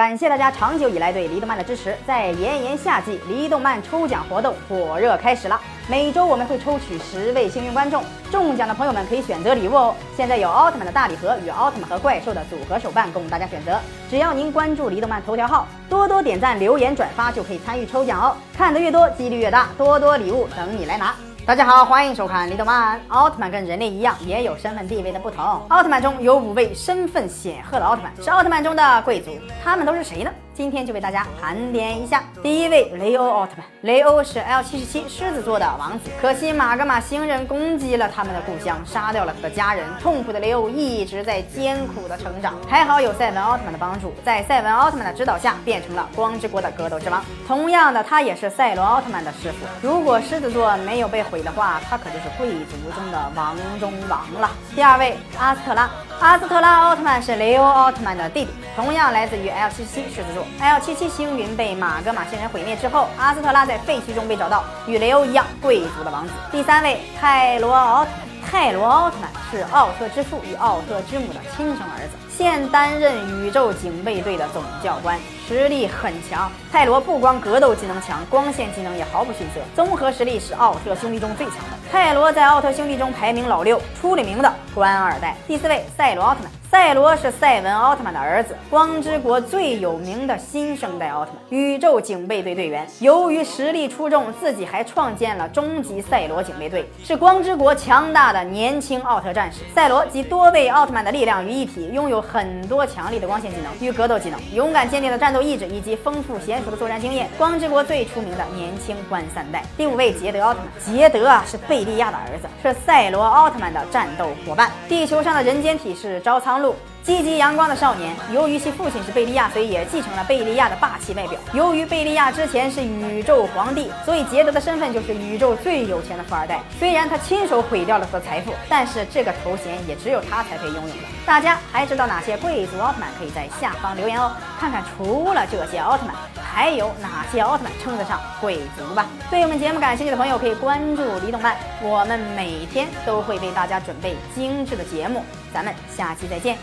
感谢大家长久以来对黎动漫的支持。在炎炎夏季，黎动漫抽奖活动火热开始了。每周我们会抽取十位幸运观众，中奖的朋友们可以选择礼物哦。现在有奥特曼的大礼盒与奥特曼和怪兽的组合手办供大家选择。只要您关注黎动漫头条号，多多点赞、留言、转发，就可以参与抽奖哦。看得越多，几率越大，多多礼物等你来拿。大家好，欢迎收看《李动漫》。奥特曼跟人类一样，也有身份地位的不同。奥特曼中有五位身份显赫的奥特曼，是奥特曼中的贵族。他们都是谁呢？今天就为大家盘点一下。第一位雷欧奥特曼，雷欧是 L 七十七狮子座的王子，可惜马格玛星人攻击了他们的故乡，杀掉了他的家人。痛苦的雷欧一直在艰苦的成长，还好有赛文奥特曼的帮助，在赛文奥特曼的指导下，变成了光之国的格斗之王。同样的，他也是赛罗奥特曼的师傅。如果狮子座没有被毁的话，他可就是贵族中的王中王了。第二位阿斯特拉，阿斯特拉奥特曼是雷欧奥特曼的弟弟，同样来自于 L 七七狮子座。L 七七星云被马格玛星人毁灭之后，阿斯特拉在废墟中被找到，与雷欧一样，贵族的王子。第三位泰罗奥特曼，泰罗奥特曼是奥特之父与奥特之母的亲生儿子，现担任宇宙警备队的总教官，实力很强。泰罗不光格斗技能强，光线技能也毫不逊色，综合实力是奥特兄弟中最强的。泰罗在奥特兄弟中排名老六，出了名的官二代。第四位赛罗奥特曼。赛罗是赛文奥特曼的儿子，光之国最有名的新生代奥特曼，宇宙警备队队员。由于实力出众，自己还创建了终极赛罗警备队，是光之国强大的年轻奥特战士。赛罗集多位奥特曼的力量于一体，拥有很多强力的光线技能与格斗技能，勇敢坚定的战斗意志以及丰富娴熟的作战经验。光之国最出名的年轻官三代。第五位捷德奥特曼，捷德啊是贝利亚的儿子，是赛罗奥特曼的战斗伙伴。地球上的人间体是招苍仓。积极阳光的少年，由于其父亲是贝利亚，所以也继承了贝利亚的霸气外表。由于贝利亚之前是宇宙皇帝，所以杰德的身份就是宇宙最有钱的富二代。虽然他亲手毁掉了他的财富，但是这个头衔也只有他才配拥有的。大家还知道哪些贵族奥特曼？可以在下方留言哦，看看除了这些奥特曼，还有哪些奥特曼称得上贵族吧。对我们节目感兴趣的朋友，可以关注李动漫，我们每天都会为大家准备精致的节目。咱们下期再见。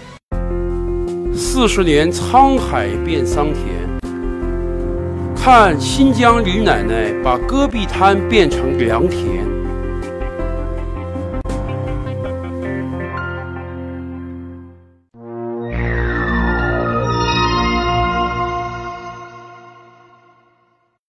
四十年沧海变桑田，看新疆李奶奶把戈壁滩变成良田。